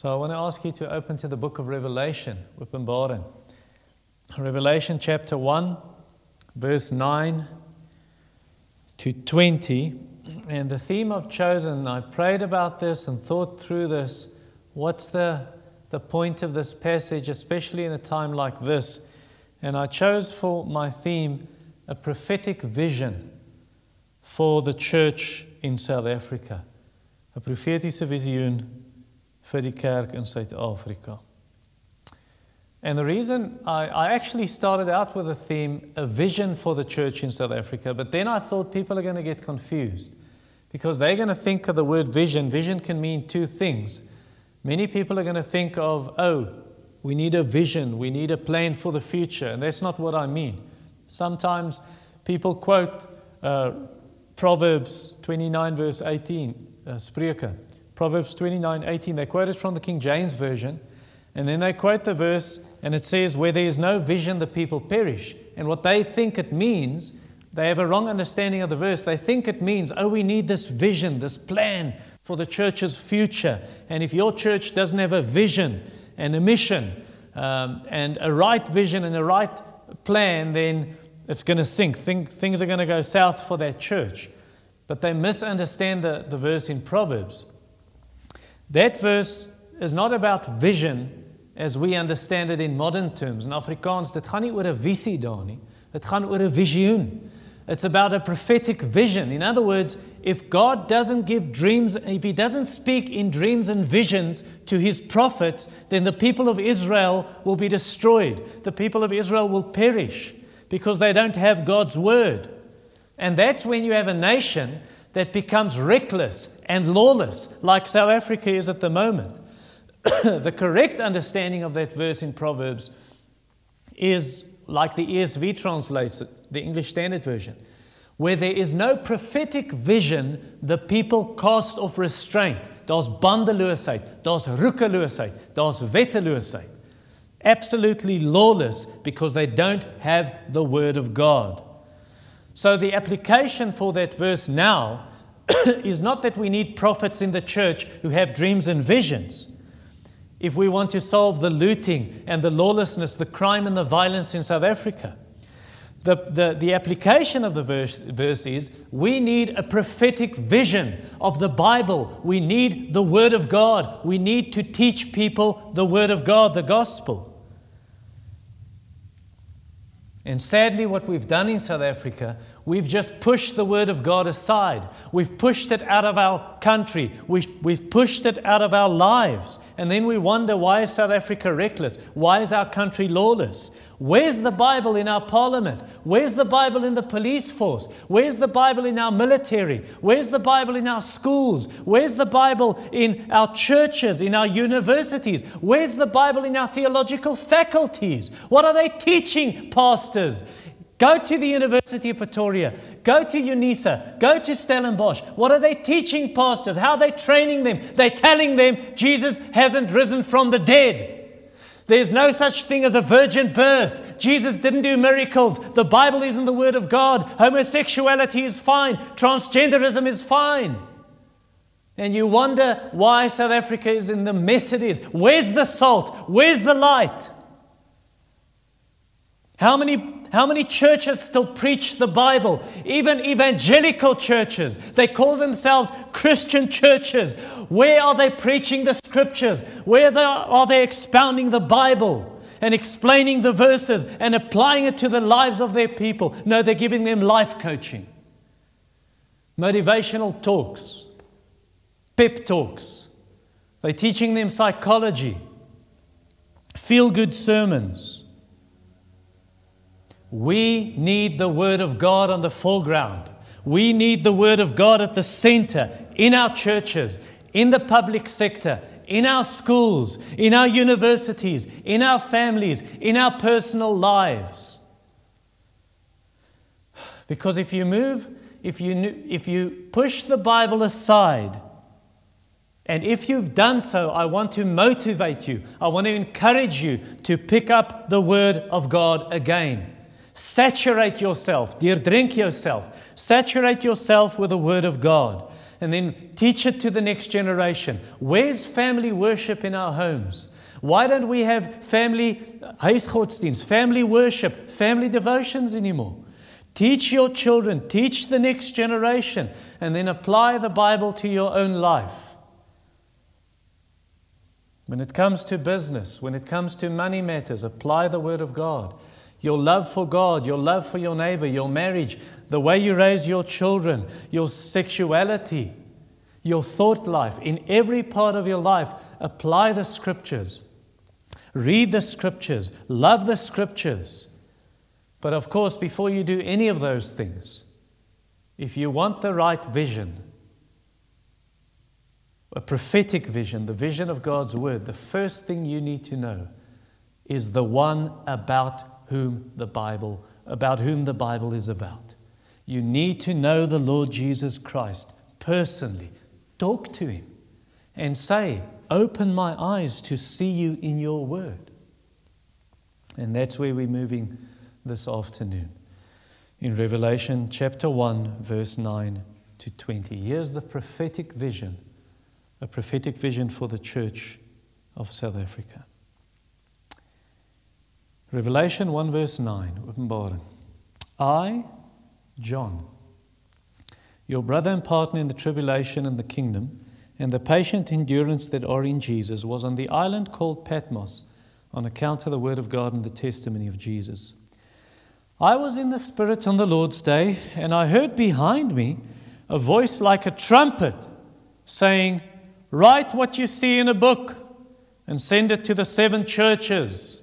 So I want to ask you to open to the book of Revelation, Openbaring. Revelation chapter 1, verse 9 to 20. And the theme I've chosen, I prayed about this and thought through this. What's the, the point of this passage, especially in a time like this? And I chose for my theme a prophetic vision for the church in South Africa. A profetiese visioen vir kerk in Suid-Afrika. And the reason I, I, actually started out with a theme, a vision for the church in South Africa, but then I thought people are going to get confused because they're going to think of the word vision. Vision can mean two things. Many people are going to think of, oh, we need a vision, we need a plan for the future, and that's not what I mean. Sometimes people quote uh, Proverbs 29, verse 18, uh. Proverbs 29, 18, they quote it from the King James Version, and then they quote the verse and it says, Where there is no vision, the people perish. And what they think it means, they have a wrong understanding of the verse. They think it means, Oh, we need this vision, this plan for the church's future. And if your church doesn't have a vision and a mission um, and a right vision and a right plan, then it's going to sink. Think, things are going to go south for that church. But they misunderstand the, the verse in Proverbs. That verse is not about vision as we understand it in modern terms. In Afrikaans, dit gaan nie oor 'n visie daar nie. Dit gaan oor 'n visioen. It's about a prophetic vision. In other words, if God doesn't give dreams, if He doesn't speak in dreams and visions to His prophets, then the people of Israel will be destroyed. The people of Israel will perish because they don't have God's word. And that's when you have a nation that becomes reckless and lawless, like South Africa is at the moment. the correct understanding of that verse in Proverbs is like the ESV translates it, the English Standard Version. Where there is no prophetic vision, the people cast off restraint. Daar's bandeloosheid, daar's roekeloosheid, daar's wetteloosheid. Absolutely lawless because they don't have the word of God. So the application for that verse now is not that we need prophets in the church who have dreams and visions if we want to solve the looting and the lawlessness, the crime and the violence in South Africa. The, the, the application of the verse, verse is we need a prophetic vision of the Bible. We need the Word of God. We need to teach people the Word of God, the gospel. And sadly, what we've done in South Africa, We've just pushed the Word of God aside. We've pushed it out of our country. We've, we've pushed it out of our lives. And then we wonder why is South Africa reckless? Why is our country lawless? Where's the Bible in our parliament? Where's the Bible in the police force? Where's the Bible in our military? Where's the Bible in our schools? Where's the Bible in our churches, in our universities? Where's the Bible in our theological faculties? What are they teaching, pastors? Go to the University of Pretoria. Go to UNISA. Go to Stellenbosch. What are they teaching pastors? How are they training them? They're telling them Jesus hasn't risen from the dead. There's no such thing as a virgin birth. Jesus didn't do miracles. The Bible isn't the Word of God. Homosexuality is fine. Transgenderism is fine. And you wonder why South Africa is in the mess it is. Where's the salt? Where's the light? How many how many churches still preach the Bible? Even evangelical churches. They call themselves Christian churches. Where are they preaching the scriptures? Where are they expounding the Bible and explaining the verses and applying it to the lives of their people? No, they're giving them life coaching, motivational talks, pep talks. They're teaching them psychology, feel good sermons. We need the Word of God on the foreground. We need the Word of God at the center, in our churches, in the public sector, in our schools, in our universities, in our families, in our personal lives. Because if you move, if you, if you push the Bible aside, and if you've done so, I want to motivate you. I want to encourage you to pick up the Word of God again. Saturate yourself, dear, drink yourself. Saturate yourself with the Word of God. And then teach it to the next generation. Where's family worship in our homes? Why don't we have family huisgodsdienst, family worship, family devotions anymore? Teach your children, teach the next generation, and then apply the Bible to your own life. When it comes to business, when it comes to money matters, apply the Word of God. Your love for God, your love for your neighbor, your marriage, the way you raise your children, your sexuality, your thought life, in every part of your life, apply the scriptures. Read the scriptures, love the scriptures. But of course, before you do any of those things, if you want the right vision, a prophetic vision, the vision of God's word, the first thing you need to know is the one about whom the Bible about whom the Bible is about. You need to know the Lord Jesus Christ personally. Talk to him and say, Open my eyes to see you in your word. And that's where we're moving this afternoon. In Revelation chapter 1, verse 9 to 20. Here's the prophetic vision, a prophetic vision for the church of South Africa. Revelation 1, verse 9, Openbaring. I, John, your brother and partner in the tribulation and the kingdom, and the patient endurance that are in Jesus, was on the island called Patmos on account of the word of God and the testimony of Jesus. I was in the Spirit on the Lord's day, and I heard behind me a voice like a trumpet saying, Write what you see in a book and send it to the seven churches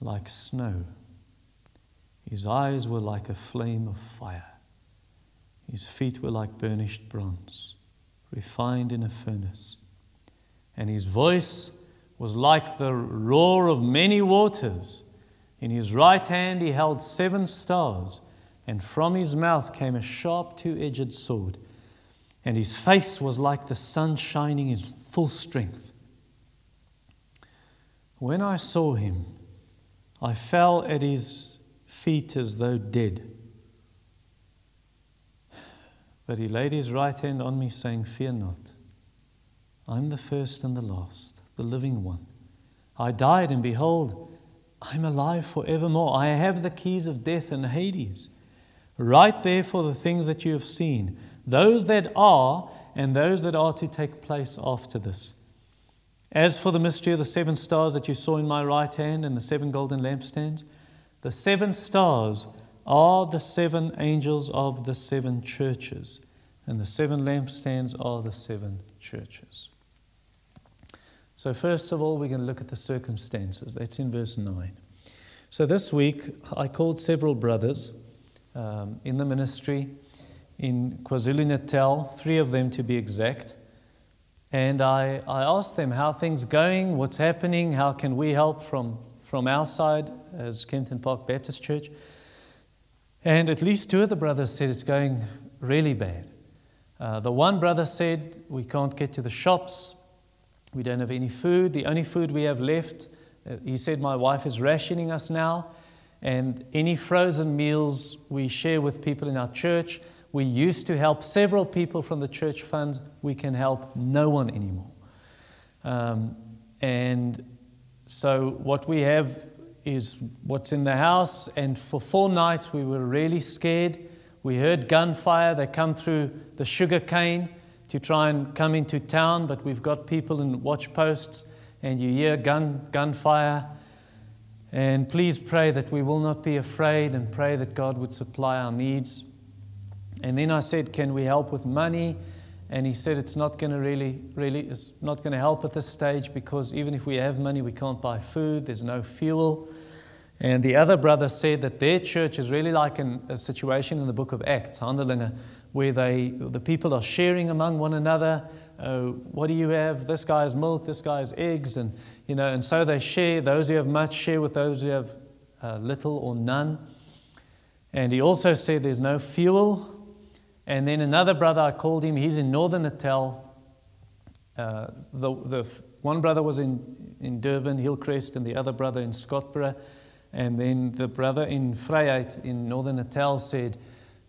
like snow. His eyes were like a flame of fire. His feet were like burnished bronze, refined in a furnace. And his voice was like the roar of many waters. In his right hand he held seven stars, and from his mouth came a sharp two edged sword. And his face was like the sun shining in full strength. When I saw him, I fell at his feet as though dead. But he laid his right hand on me, saying, Fear not. I'm the first and the last, the living one. I died, and behold, I'm alive forevermore. I have the keys of death and Hades. Write therefore the things that you have seen, those that are, and those that are to take place after this. As for the mystery of the seven stars that you saw in my right hand and the seven golden lampstands, the seven stars are the seven angels of the seven churches, and the seven lampstands are the seven churches. So, first of all, we're going to look at the circumstances. That's in verse 9. So, this week, I called several brothers um, in the ministry in KwaZulu Natal, three of them to be exact. And I, I asked them how things going, what's happening, how can we help from, from our side as Kempton Park Baptist Church. And at least two of the brothers said it's going really bad. Uh, the one brother said, We can't get to the shops, we don't have any food. The only food we have left, uh, he said, My wife is rationing us now, and any frozen meals we share with people in our church. We used to help several people from the church fund. We can help no one anymore. Um, and so, what we have is what's in the house. And for four nights, we were really scared. We heard gunfire. They come through the sugar cane to try and come into town, but we've got people in watch posts, and you hear gun, gunfire. And please pray that we will not be afraid and pray that God would supply our needs. And then I said, Can we help with money? And he said, It's not going to really, really, it's not going to help at this stage because even if we have money, we can't buy food, there's no fuel. And the other brother said that their church is really like a situation in the book of Acts, Handelinge, where they, the people are sharing among one another. Oh, what do you have? This guy has milk, this guy has eggs, and you know, and so they share. Those who have much share with those who have uh, little or none. And he also said there's no fuel. And then another brother, I called him, he's in northern Natal. Uh, the, the one brother was in, in Durban, Hillcrest, and the other brother in Scottburgh. And then the brother in Vryheid in northern Natal said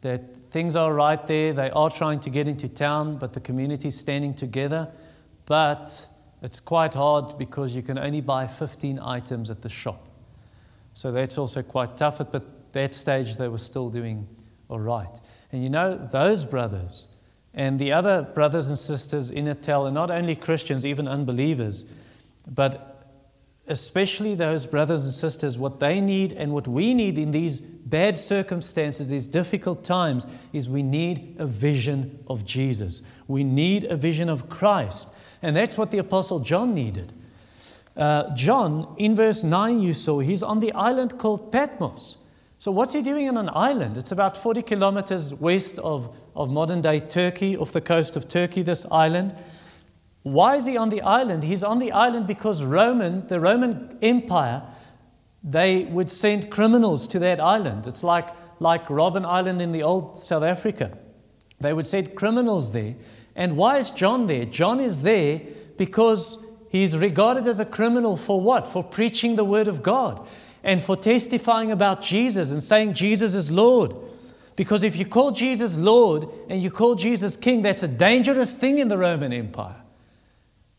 that things are right there. They are trying to get into town, but the community is standing together. But it's quite hard because you can only buy 15 items at the shop. So that's also quite tough. But at that stage, they were still doing all right. And you know, those brothers and the other brothers and sisters in Natal are not only Christians, even unbelievers, but especially those brothers and sisters, what they need and what we need in these bad circumstances, these difficult times, is we need a vision of Jesus. We need a vision of Christ. And that's what the Apostle John needed. Uh, John, in verse 9, you saw, he's on the island called Patmos. So, what's he doing on an island? It's about 40 kilometers west of, of modern day Turkey, off the coast of Turkey, this island. Why is he on the island? He's on the island because Roman, the Roman Empire, they would send criminals to that island. It's like, like Robben Island in the old South Africa. They would send criminals there. And why is John there? John is there because he's regarded as a criminal for what? For preaching the word of God and for testifying about Jesus and saying Jesus is Lord. Because if you call Jesus Lord and you call Jesus King, that's a dangerous thing in the Roman Empire.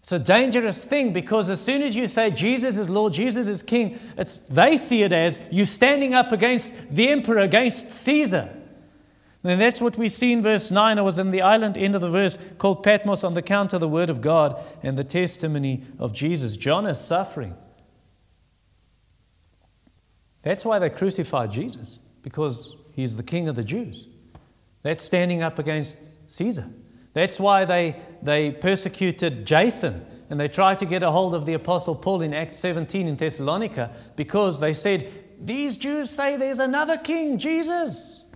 It's a dangerous thing because as soon as you say Jesus is Lord, Jesus is King, it's, they see it as you standing up against the emperor, against Caesar. And that's what we see in verse 9. I was in the island end of the verse called Patmos on the count of the word of God and the testimony of Jesus. John is suffering. That's why they crucified Jesus, because he's the king of the Jews. That's standing up against Caesar. That's why they, they persecuted Jason and they tried to get a hold of the Apostle Paul in Acts 17 in Thessalonica because they said, These Jews say there's another king, Jesus.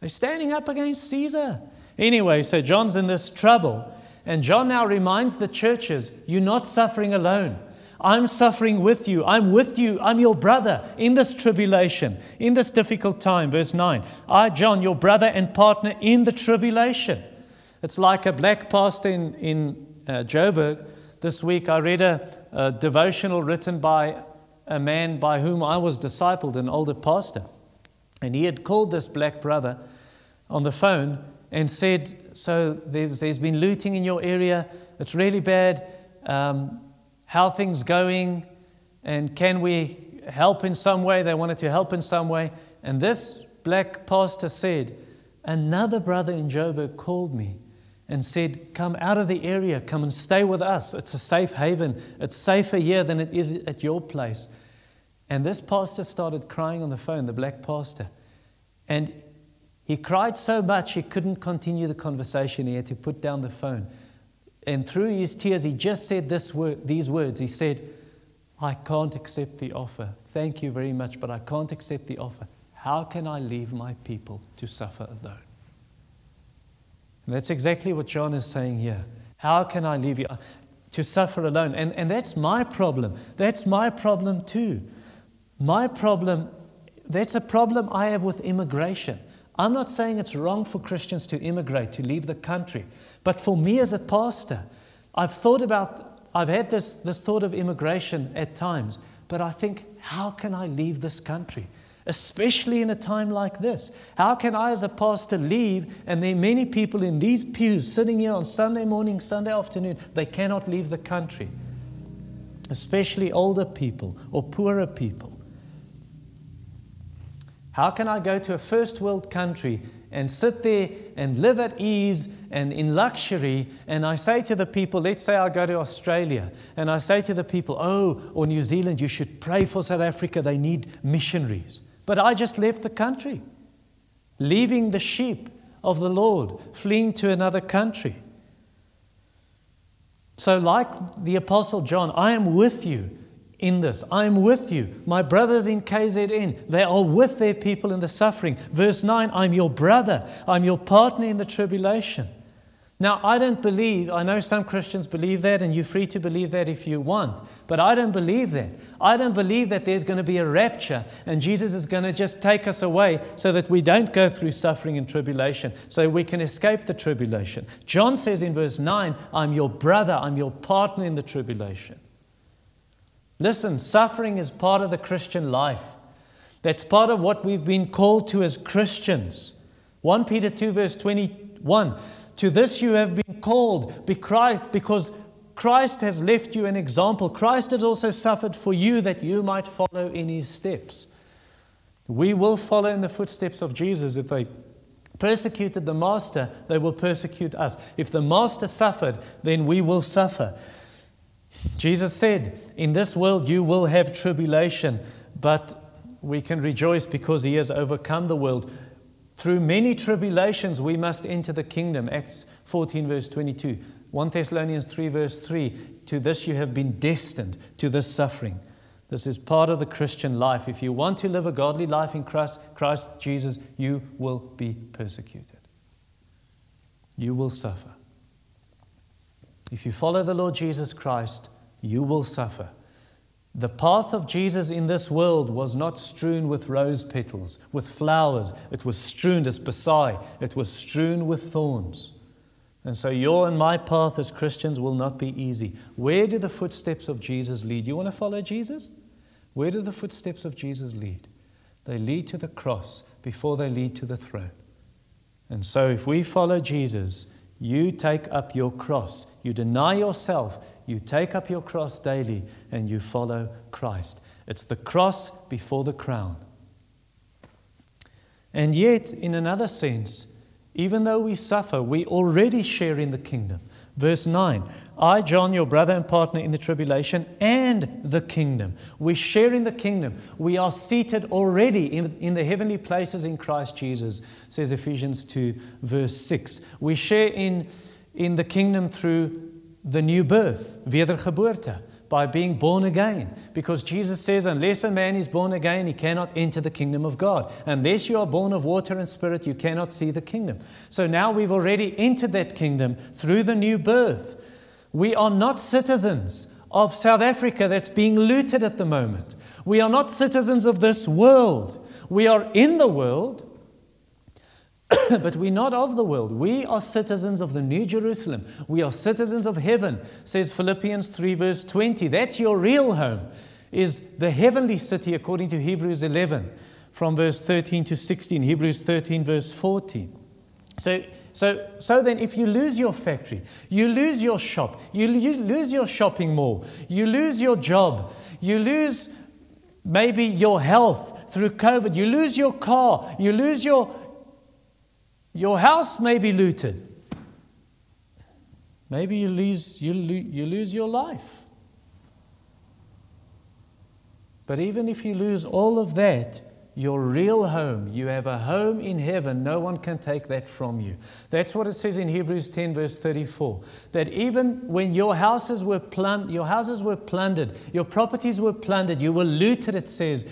They're standing up against Caesar. Anyway, so John's in this trouble. And John now reminds the churches, You're not suffering alone. I'm suffering with you. I'm with you. I'm your brother in this tribulation, in this difficult time. Verse 9 I, John, your brother and partner in the tribulation. It's like a black pastor in, in uh, Joburg. This week I read a, a devotional written by a man by whom I was discipled, an older pastor. And he had called this black brother on the phone and said, So there's, there's been looting in your area. It's really bad. Um, how things going? And can we help in some way? They wanted to help in some way. And this black pastor said, Another brother in Joburg called me and said, Come out of the area, come and stay with us. It's a safe haven. It's safer here than it is at your place. And this pastor started crying on the phone, the black pastor. And he cried so much he couldn't continue the conversation. He had to put down the phone. And through his tears, he just said this these words. He said, I can't accept the offer. Thank you very much, but I can't accept the offer. How can I leave my people to suffer alone? And that's exactly what John is saying here. How can I leave you uh, to suffer alone? And, and that's my problem. That's my problem too. My problem, that's a problem I have with immigration. I'm not saying it's wrong for Christians to immigrate, to leave the country. But for me as a pastor, I've thought about, I've had this, this thought of immigration at times, but I think, how can I leave this country? especially in a time like this. How can I, as a pastor, leave? And there are many people in these pews sitting here on Sunday morning, Sunday afternoon, they cannot leave the country, especially older people or poorer people. How can I go to a first world country and sit there and live at ease and in luxury. And I say to the people, let's say I go to Australia, and I say to the people, oh, or New Zealand, you should pray for South Africa, they need missionaries. But I just left the country, leaving the sheep of the Lord, fleeing to another country. So, like the Apostle John, I am with you in this. I'm with you. My brothers in KZN, they are with their people in the suffering. Verse 9, I'm your brother. I'm your partner in the tribulation. Now, I don't believe, I know some Christians believe that, and you're free to believe that if you want, but I don't believe that. I don't believe that there's going to be a rapture and Jesus is going to just take us away so that we don't go through suffering and tribulation, so we can escape the tribulation. John says in verse 9, I'm your brother, I'm your partner in the tribulation. Listen, suffering is part of the Christian life. That's part of what we've been called to as Christians. 1 Peter 2, verse 21 To this you have been called because Christ has left you an example. Christ has also suffered for you that you might follow in his steps. We will follow in the footsteps of Jesus. If they persecuted the Master, they will persecute us. If the Master suffered, then we will suffer. Jesus said, In this world you will have tribulation, but we can rejoice because he has overcome the world. Through many tribulations we must enter the kingdom. Acts 14, verse 22. 1 Thessalonians 3, verse 3. To this you have been destined, to this suffering. This is part of the Christian life. If you want to live a godly life in Christ, Christ Jesus, you will be persecuted. You will suffer. If you follow the Lord Jesus Christ, you will suffer. The path of Jesus in this world was not strewn with rose petals, with flowers. It was strewn as Pasai. It was strewn with thorns. And so your and my path as Christians will not be easy. Where do the footsteps of Jesus lead? You want to follow Jesus? Where do the footsteps of Jesus lead? They lead to the cross before they lead to the throne. And so if we follow Jesus, you take up your cross. You deny yourself. You take up your cross daily and you follow Christ. It's the cross before the crown. And yet, in another sense, even though we suffer, we already share in the kingdom. Verse 9 I, John, your brother and partner in the tribulation and the kingdom. We share in the kingdom. We are seated already in, in the heavenly places in Christ Jesus, says Ephesians 2, verse 6. We share in, in the kingdom through the new birth, wedergeboorte by being born again. Because Jesus says, unless a man is born again, he cannot enter the kingdom of God. Unless you are born of water and spirit, you cannot see the kingdom. So now we've already entered that kingdom through the new birth. We are not citizens of South Africa that's being looted at the moment. We are not citizens of this world. We are in the world, but we're not of the world. We are citizens of the New Jerusalem. We are citizens of heaven, says Philippians 3, verse 20. That's your real home, is the heavenly city, according to Hebrews 11, from verse 13 to 16, Hebrews 13, verse 14. So, so, so then, if you lose your factory, you lose your shop, you, you lose your shopping mall, you lose your job, you lose maybe your health through COVID, you lose your car, you lose your, your house may be looted. Maybe you lose, you, you lose your life. But even if you lose all of that, your real home, you have a home in heaven, no one can take that from you. That's what it says in Hebrews 10, verse 34. That even when your houses were, plun- your houses were plundered, your properties were plundered, you were looted, it says,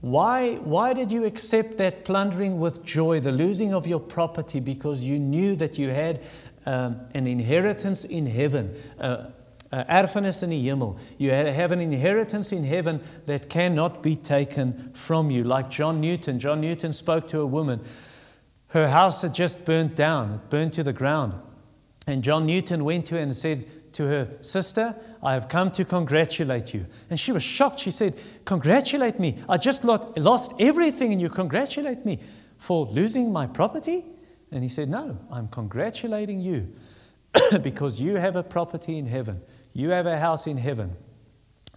why, why did you accept that plundering with joy, the losing of your property, because you knew that you had um, an inheritance in heaven, uh, uh, erfenis in the hemel. You have an inheritance in heaven that cannot be taken from you. Like John Newton. John Newton spoke to a woman. Her house had just burnt down, it burned to the ground. And John Newton went to her and said, to her sister, I have come to congratulate you. And she was shocked. She said, Congratulate me. I just lost everything, and you congratulate me for losing my property? And he said, No, I'm congratulating you because you have a property in heaven. You have a house in heaven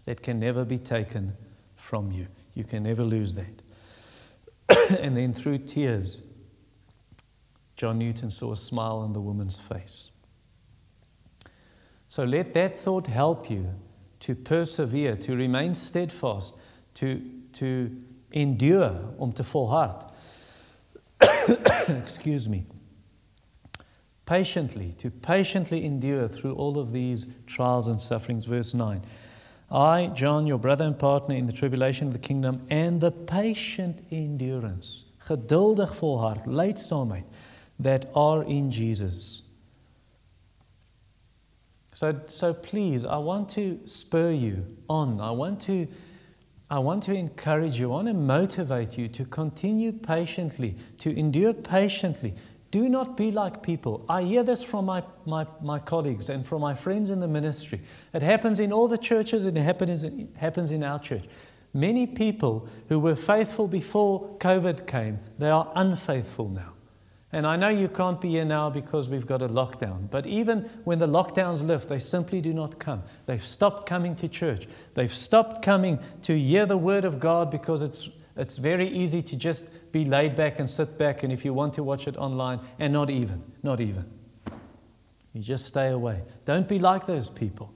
that can never be taken from you. You can never lose that. and then through tears, John Newton saw a smile on the woman's face. So let that thought help you to persevere, to remain steadfast, to, to endure, om te volhard. Excuse me. Patiently, to patiently endure through all of these trials and sufferings. Verse 9. I, John, your brother and partner in the tribulation of the kingdom, and the patient endurance, geduldig volhard, leidsaamheid, that are in Jesus. So, so please, I want to spur you on. I want to, I want to encourage you. I want to motivate you to continue patiently, to endure patiently, do not be like people. I hear this from my, my, my colleagues and from my friends in the ministry. It happens in all the churches, it happens, it happens in our church. Many people who were faithful before COVID came, they are unfaithful now. And I know you can't be here now because we've got a lockdown, but even when the lockdowns lift, they simply do not come. They've stopped coming to church. They've stopped coming to hear the word of God because it's it's very easy to just be laid back and sit back, and if you want to watch it online, and not even, not even. You just stay away. Don't be like those people.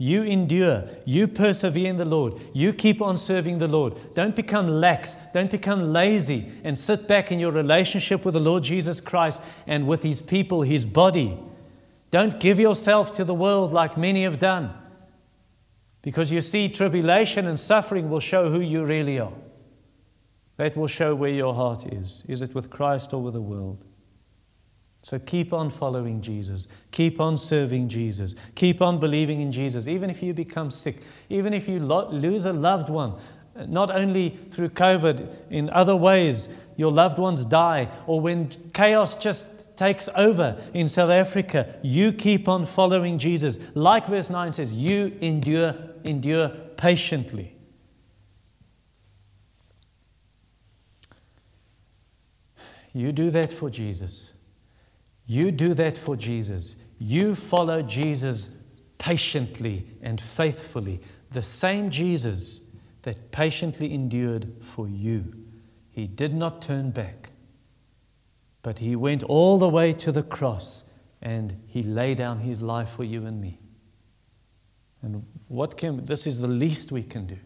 You endure. You persevere in the Lord. You keep on serving the Lord. Don't become lax. Don't become lazy and sit back in your relationship with the Lord Jesus Christ and with His people, His body. Don't give yourself to the world like many have done. Because you see, tribulation and suffering will show who you really are. That will show where your heart is. Is it with Christ or with the world? So keep on following Jesus. Keep on serving Jesus. Keep on believing in Jesus. Even if you become sick, even if you lo- lose a loved one, not only through COVID, in other ways, your loved ones die, or when chaos just takes over in South Africa, you keep on following Jesus. Like verse 9 says, you endure, endure patiently. You do that for Jesus. You do that for Jesus. You follow Jesus patiently and faithfully. The same Jesus that patiently endured for you. He did not turn back, but he went all the way to the cross and he laid down his life for you and me. And what can this is the least we can do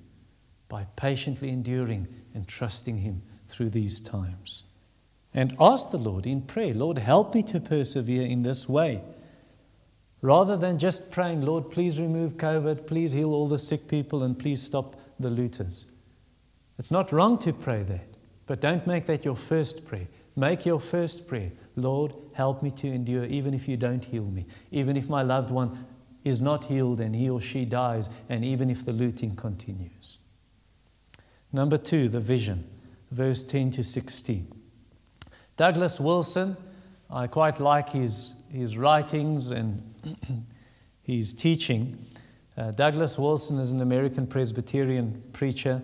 by patiently enduring and trusting him through these times and ask the Lord in prayer, Lord, help me to persevere in this way. Rather than just praying, Lord, please remove COVID, please heal all the sick people, and please stop the looters. It's not wrong to pray that, but don't make that your first prayer. Make your first prayer, Lord, help me to endure, even if you don't heal me, even if my loved one is not healed and he or she dies, and even if the looting continues. Number two, the vision, verse 10 to 16. Douglas Wilson, I quite like his, his writings and his teaching. Uh, Douglas Wilson is an American Presbyterian preacher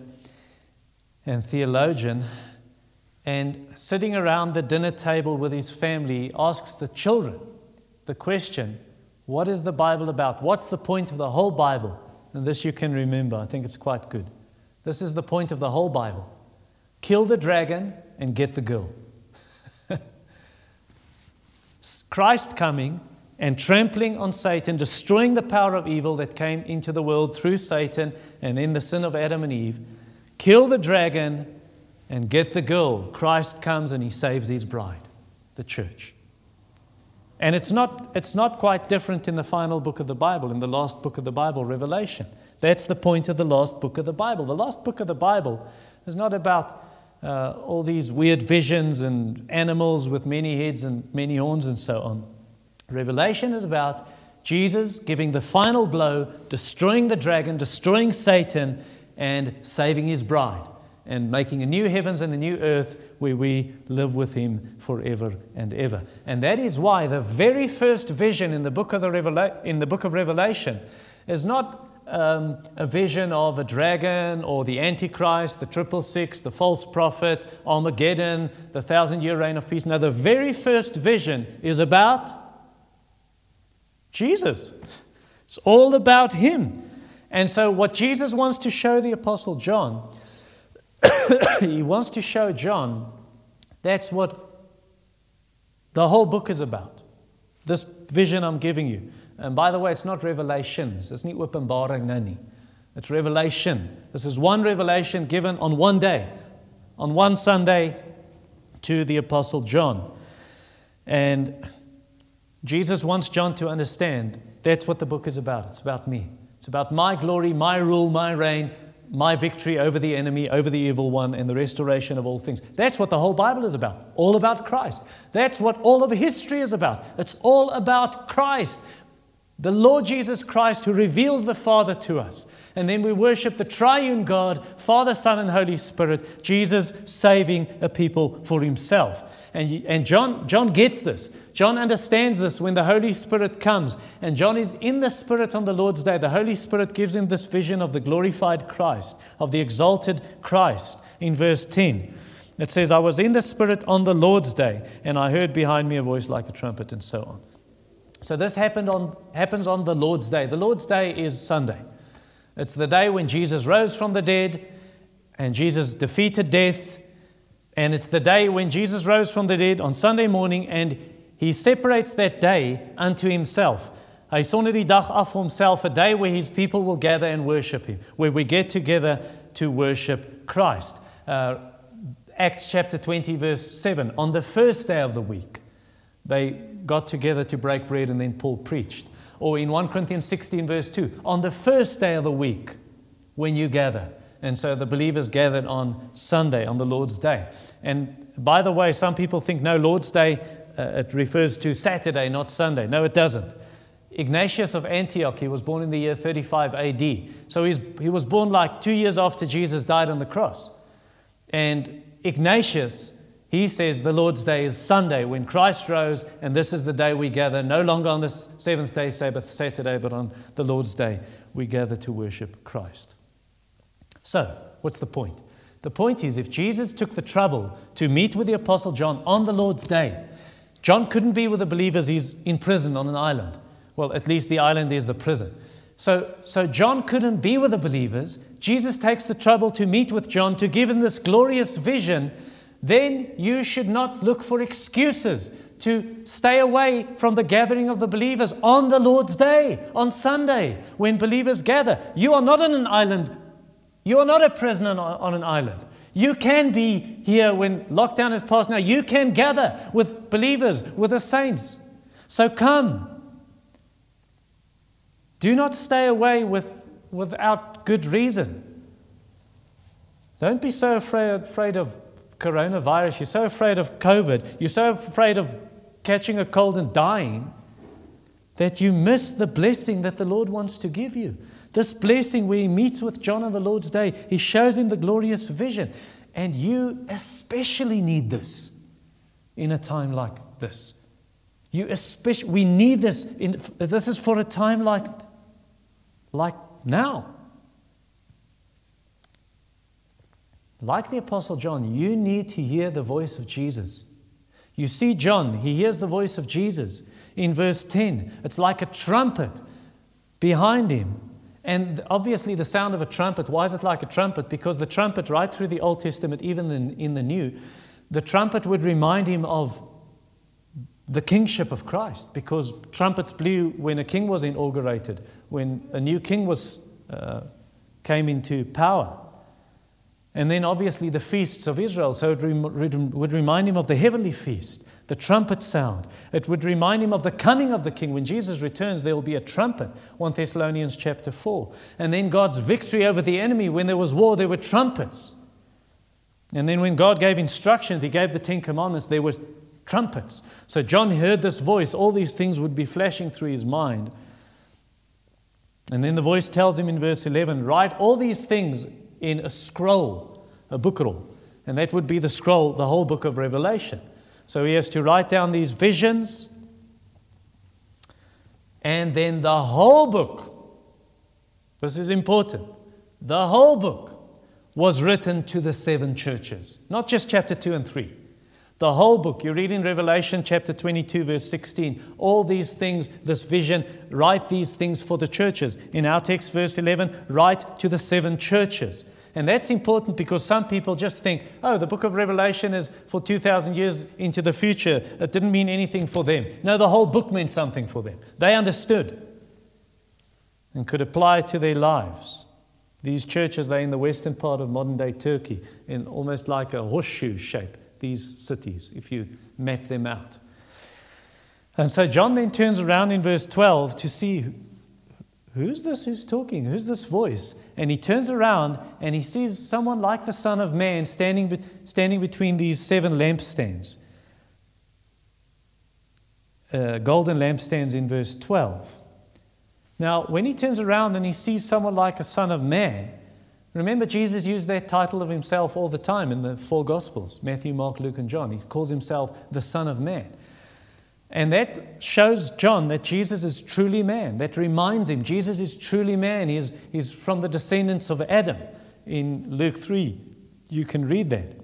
and theologian. And sitting around the dinner table with his family, asks the children the question What is the Bible about? What's the point of the whole Bible? And this you can remember. I think it's quite good. This is the point of the whole Bible kill the dragon and get the girl. Christ coming and trampling on Satan, destroying the power of evil that came into the world through Satan and in the sin of Adam and Eve, kill the dragon and get the girl. Christ comes and he saves his bride, the church. And it's not, it's not quite different in the final book of the Bible, in the last book of the Bible, Revelation. That's the point of the last book of the Bible. The last book of the Bible is not about uh, all these weird visions and animals with many heads and many horns and so on. Revelation is about Jesus giving the final blow, destroying the dragon, destroying Satan, and saving his bride, and making a new heavens and a new earth where we live with him forever and ever. And that is why the very first vision in the book of, the Revela- in the book of Revelation is not um, a vision of a dragon or the Antichrist, the triple six, the false prophet, Armageddon, the thousand year reign of peace. Now, the very first vision is about Jesus. It's all about Him. And so, what Jesus wants to show the Apostle John, he wants to show John that's what the whole book is about. This vision I'm giving you. And by the way, it's not revelations. It's not openbaring nani. It's revelation. This is one revelation given on one day, on one Sunday to the Apostle John. And Jesus wants John to understand that's what the book is about. It's about me. It's about my glory, my rule, my reign, my victory over the enemy, over the evil one, and the restoration of all things. That's what the whole Bible is about. All about Christ. That's what all of history is about. It's all about Christ. The Lord Jesus Christ who reveals the Father to us. And then we worship the triune God, Father, Son, and Holy Spirit, Jesus saving a people for himself. And, and John, John gets this. John understands this when the Holy Spirit comes. And John is in the Spirit on the Lord's day. The Holy Spirit gives him this vision of the glorified Christ, of the exalted Christ in verse 10. It says, I was in the Spirit on the Lord's day, and I heard behind me a voice like a trumpet, and so on. So this happened on, happens on the Lord's day. The Lord's day is Sunday. It's the day when Jesus rose from the dead and Jesus defeated death. And it's the day when Jesus rose from the dead on Sunday morning and he separates that day unto himself. Hy sonder die dag af vir homself, a day where his people will gather and worship him, where we get together to worship Christ. Uh, Acts chapter 20, verse 7. On the first day of the week, they got together to break bread and then Paul preached. Or in 1 Corinthians 16, verse 2, on the first day of the week when you gather. And so the believers gathered on Sunday, on the Lord's Day. And by the way, some people think, no, Lord's Day, uh, it refers to Saturday, not Sunday. No, it doesn't. Ignatius of Antioch, he was born in the year 35 AD. So he's, he was born like two years after Jesus died on the cross. And Ignatius he says the Lord's Day is Sunday when Christ rose, and this is the day we gather, no longer on the seventh day, Sabbath, Saturday, but on the Lord's Day, we gather to worship Christ. So, what's the point? The point is, if Jesus took the trouble to meet with the Apostle John on the Lord's Day, John couldn't be with the believers, he's in prison on an island. Well, at least the island is the prison. So, so John couldn't be with the believers. Jesus takes the trouble to meet with John to give him this glorious vision then you should not look for excuses to stay away from the gathering of the believers on the Lord's day, on Sunday, when believers gather. You are not on an island. You are not a prisoner on an island. You can be here when lockdown is passed now. You can gather with believers, with the saints. So come. Do not stay away with, without good reason. Don't be so afraid, afraid of coronavirus, you're so afraid of COVID, you're so afraid of catching a cold and dying that you miss the blessing that the Lord wants to give you. This blessing where he meets with John on the Lord's day, he shows him the glorious vision. And you especially need this in a time like this. You especially, we need this. In, this is for a time like, like now. Like the Apostle John, you need to hear the voice of Jesus. You see, John, he hears the voice of Jesus in verse 10. It's like a trumpet behind him. And obviously, the sound of a trumpet, why is it like a trumpet? Because the trumpet, right through the Old Testament, even in, the New, the trumpet would remind him of the kingship of Christ because trumpets blew when a king was inaugurated, when a new king was, uh, came into power. And then obviously the feasts of Israel. So it would remind him of the heavenly feast, the trumpet sound. It would remind him of the coming of the king. When Jesus returns, there will be a trumpet, 1 Thessalonians chapter 4. And then God's victory over the enemy. When there was war, there were trumpets. And then when God gave instructions, He gave the Ten Commandments, there was trumpets. So John heard this voice. All these things would be flashing through his mind. And then the voice tells him in verse 11 Write all these things in a scroll, a book roll. And that would be the scroll, the whole book of Revelation. So he has to write down these visions. And then the whole book, this is important, the whole book was written to the seven churches, not just chapter 2 and 3. The whole book, you read in Revelation chapter 22, verse 16, all these things, this vision, write these things for the churches. In our text, verse 11, write to the seven churches. And that's important because some people just think, oh, the book of Revelation is for 2,000 years into the future. It didn't mean anything for them. No, the whole book meant something for them. They understood and could apply to their lives. These churches, they're in the western part of modern day Turkey, in almost like a horseshoe shape these cities if you map them out. And so John then turns around in verse 12 to see Who's this who's talking? Who's this voice? And he turns around and he sees someone like the Son of Man standing, standing between these seven lampstands. Uh, golden lampstands in verse 12. Now, when he turns around and he sees someone like a Son of Man, remember Jesus used that title of himself all the time in the four Gospels Matthew, Mark, Luke, and John. He calls himself the Son of Man. And that shows John that Jesus is truly man. That reminds him Jesus is truly man. He's, he's from the descendants of Adam in Luke 3. You can read that.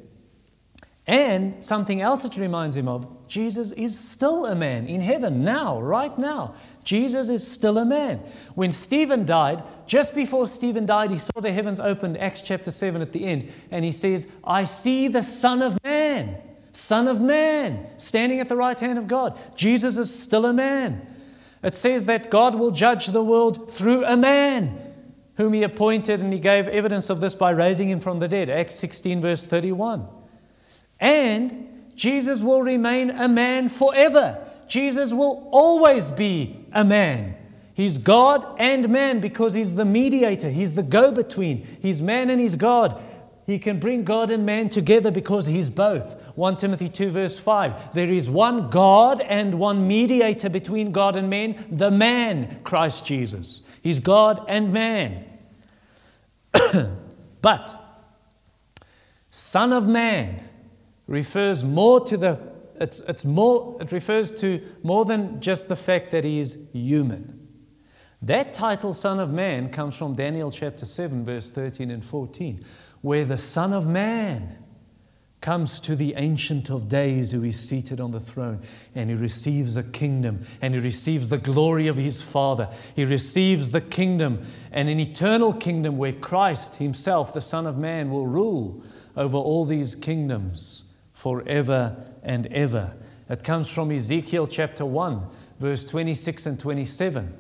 And something else it reminds him of Jesus is still a man in heaven now, right now. Jesus is still a man. When Stephen died, just before Stephen died, he saw the heavens opened, Acts chapter 7 at the end, and he says, I see the Son of Man Son of Man, standing at the right hand of God. Jesus is still a man. It says that God will judge the world through a man whom he appointed, and he gave evidence of this by raising him from the dead. Acts 16, verse 31. And Jesus will remain a man forever. Jesus will always be a man. He's God and man because he's the mediator, he's the go between. He's man and he's God. He can bring God and man together because he's both. 1 Timothy 2, verse 5. There is one God and one mediator between God and man, the man, Christ Jesus. He's God and man. but, Son of Man refers more to the, it's, it's more, it refers to more than just the fact that he is human. That title, Son of Man, comes from Daniel chapter 7, verse 13 and 14 where the Son of Man comes to the Ancient of Days who is seated on the throne and he receives a kingdom and he receives the glory of his Father. He receives the kingdom and an eternal kingdom where Christ himself, the Son of Man, will rule over all these kingdoms forever and ever. It comes from Ezekiel chapter 1, verse 26 and 27,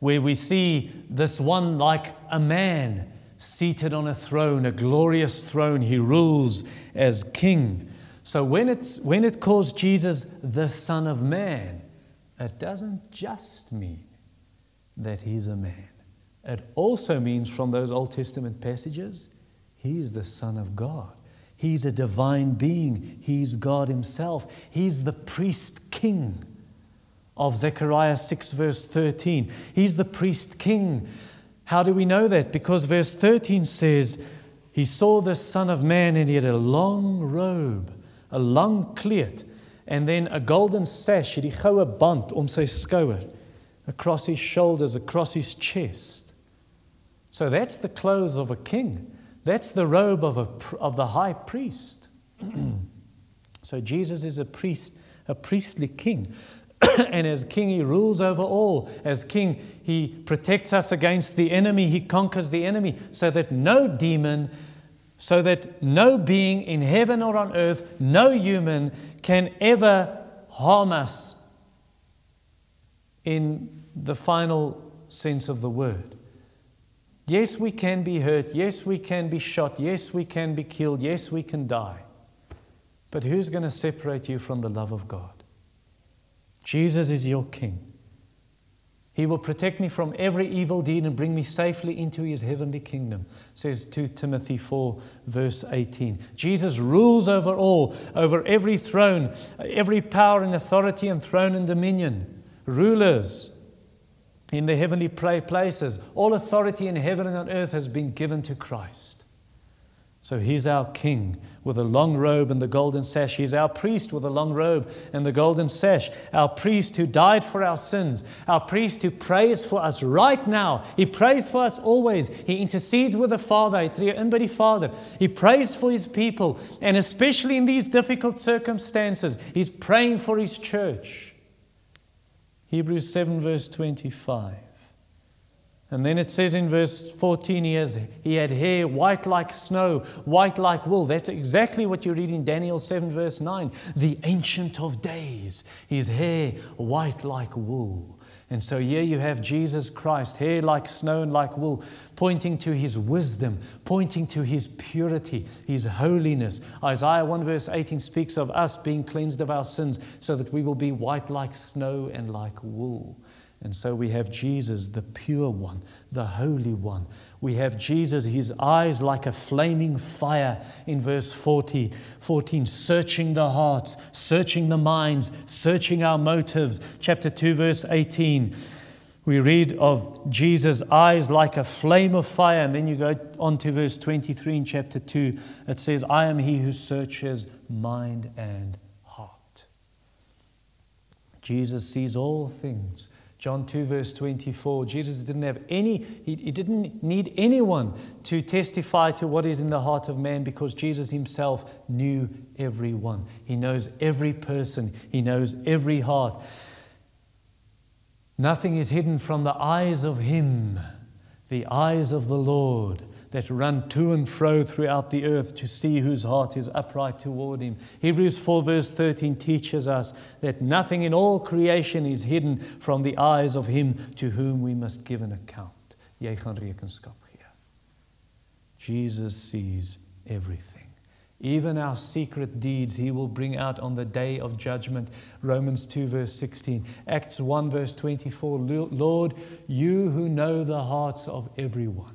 where we see this one like a man seated on a throne, a glorious throne. He rules as king. So when, it's, when it calls Jesus the Son of Man, it doesn't just mean that he's a man. It also means from those Old Testament passages, he's the Son of God. He's a divine being. He's God Himself. He's the priest king of Zechariah 6, verse 13. He's the priest king how do we know that? Because verse 13 says, He saw the Son of Man and he had a long robe, a long kleed, and then a golden sash, across his shoulders, across his chest. So that's the clothes of a king. That's the robe of, a, of the high priest. so Jesus is a priest, a priestly king. and as king, he rules over all. As king, he protects us against the enemy, he conquers the enemy, so that no demon, so that no being in heaven or on earth, no human can ever harm us in the final sense of the word. Yes, we can be hurt. Yes, we can be shot. Yes, we can be killed. Yes, we can die. But who's going to separate you from the love of God? Jesus is your King. He will protect me from every evil deed and bring me safely into his heavenly kingdom, says 2 Timothy 4, verse 18. Jesus rules over all, over every throne, every power and authority and throne and dominion, rulers in the heavenly places. All authority in heaven and on earth has been given to Christ. So he's our king with a long robe and the golden sash. He's our priest with a long robe and the golden sash. Our priest who died for our sins. Our priest who prays for us right now. He prays for us always. He intercedes with the Father. Hy Father. He prays for his people. And especially in these difficult circumstances, he's praying for his church. Hebrews 7, verse 25. And then it says in verse 14, he, has, he had hair white like snow, white like wool. That's exactly what you read in Daniel 7, verse 9. The Ancient of Days, his hair white like wool. And so here you have Jesus Christ, hair like snow and like wool, pointing to his wisdom, pointing to his purity, his holiness. Isaiah 1 verse 18 speaks of us being cleansed of our sins so that we will be white like snow and like wool. And so we have Jesus, the pure one, the holy one. We have Jesus, his eyes like a flaming fire in verse 14, 14, searching the hearts, searching the minds, searching our motives. Chapter 2, verse 18. We read of Jesus' eyes like a flame of fire. And then you go on to verse 23 in chapter 2. It says, I am he who searches mind and heart. Jesus sees all things. John 2, verse 24, Jesus didn't have any, he, he, didn't need anyone to testify to what is in the heart of man because Jesus himself knew everyone. He knows every person, he knows every heart. Nothing is hidden from the eyes of him, the eyes of the Lord that run to and fro throughout the earth to see whose heart is upright toward him. Hebrews 4, verse 13 teaches us that nothing in all creation is hidden from the eyes of him to whom we must give an account. Jy gaan rekenskap gee. Jesus sees everything. Even our secret deeds, he will bring out on the day of judgment. Romans 2, verse 16. Acts 1, verse 24. Lord, you who know the hearts of everyone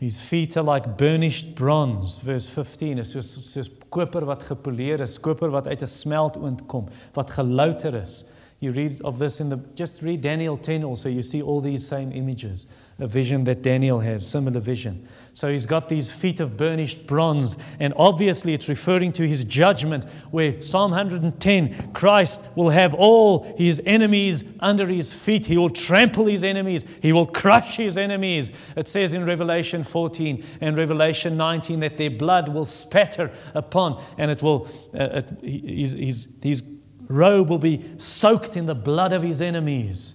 His feet are like burnished bronze, verse 15. Is soos soos koper wat gepoleer is, koper wat uit 'n smeltoond kom, wat gelouter is. You read of this in the just read Daniel 10 also you see all these same images a vision that Daniel has, similar vision. So he's got these feet of burnished bronze, and obviously it's referring to his judgment, where Psalm 110 Christ will have all his enemies under his feet. He will trample his enemies, he will crush his enemies. It says in Revelation 14 and Revelation 19 that their blood will spatter upon, and it will, uh, it, his, his, his robe will be soaked in the blood of his enemies.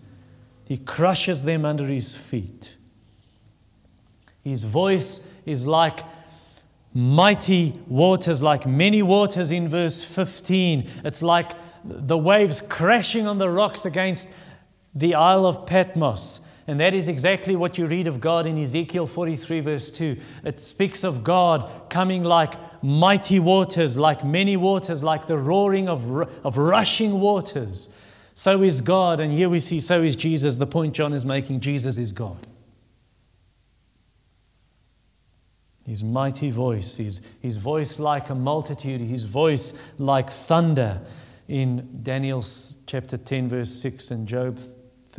He crushes them under his feet. His voice is like mighty waters, like many waters in verse 15. It's like the waves crashing on the rocks against the Isle of Patmos. And that is exactly what you read of God in Ezekiel 43, verse 2. It speaks of God coming like mighty waters, like many waters, like the roaring of, of rushing waters. So is God. And here we see, so is Jesus. The point John is making Jesus is God. His mighty voice, his, his voice like a multitude, his voice like thunder in Daniel chapter 10, verse 6, and Job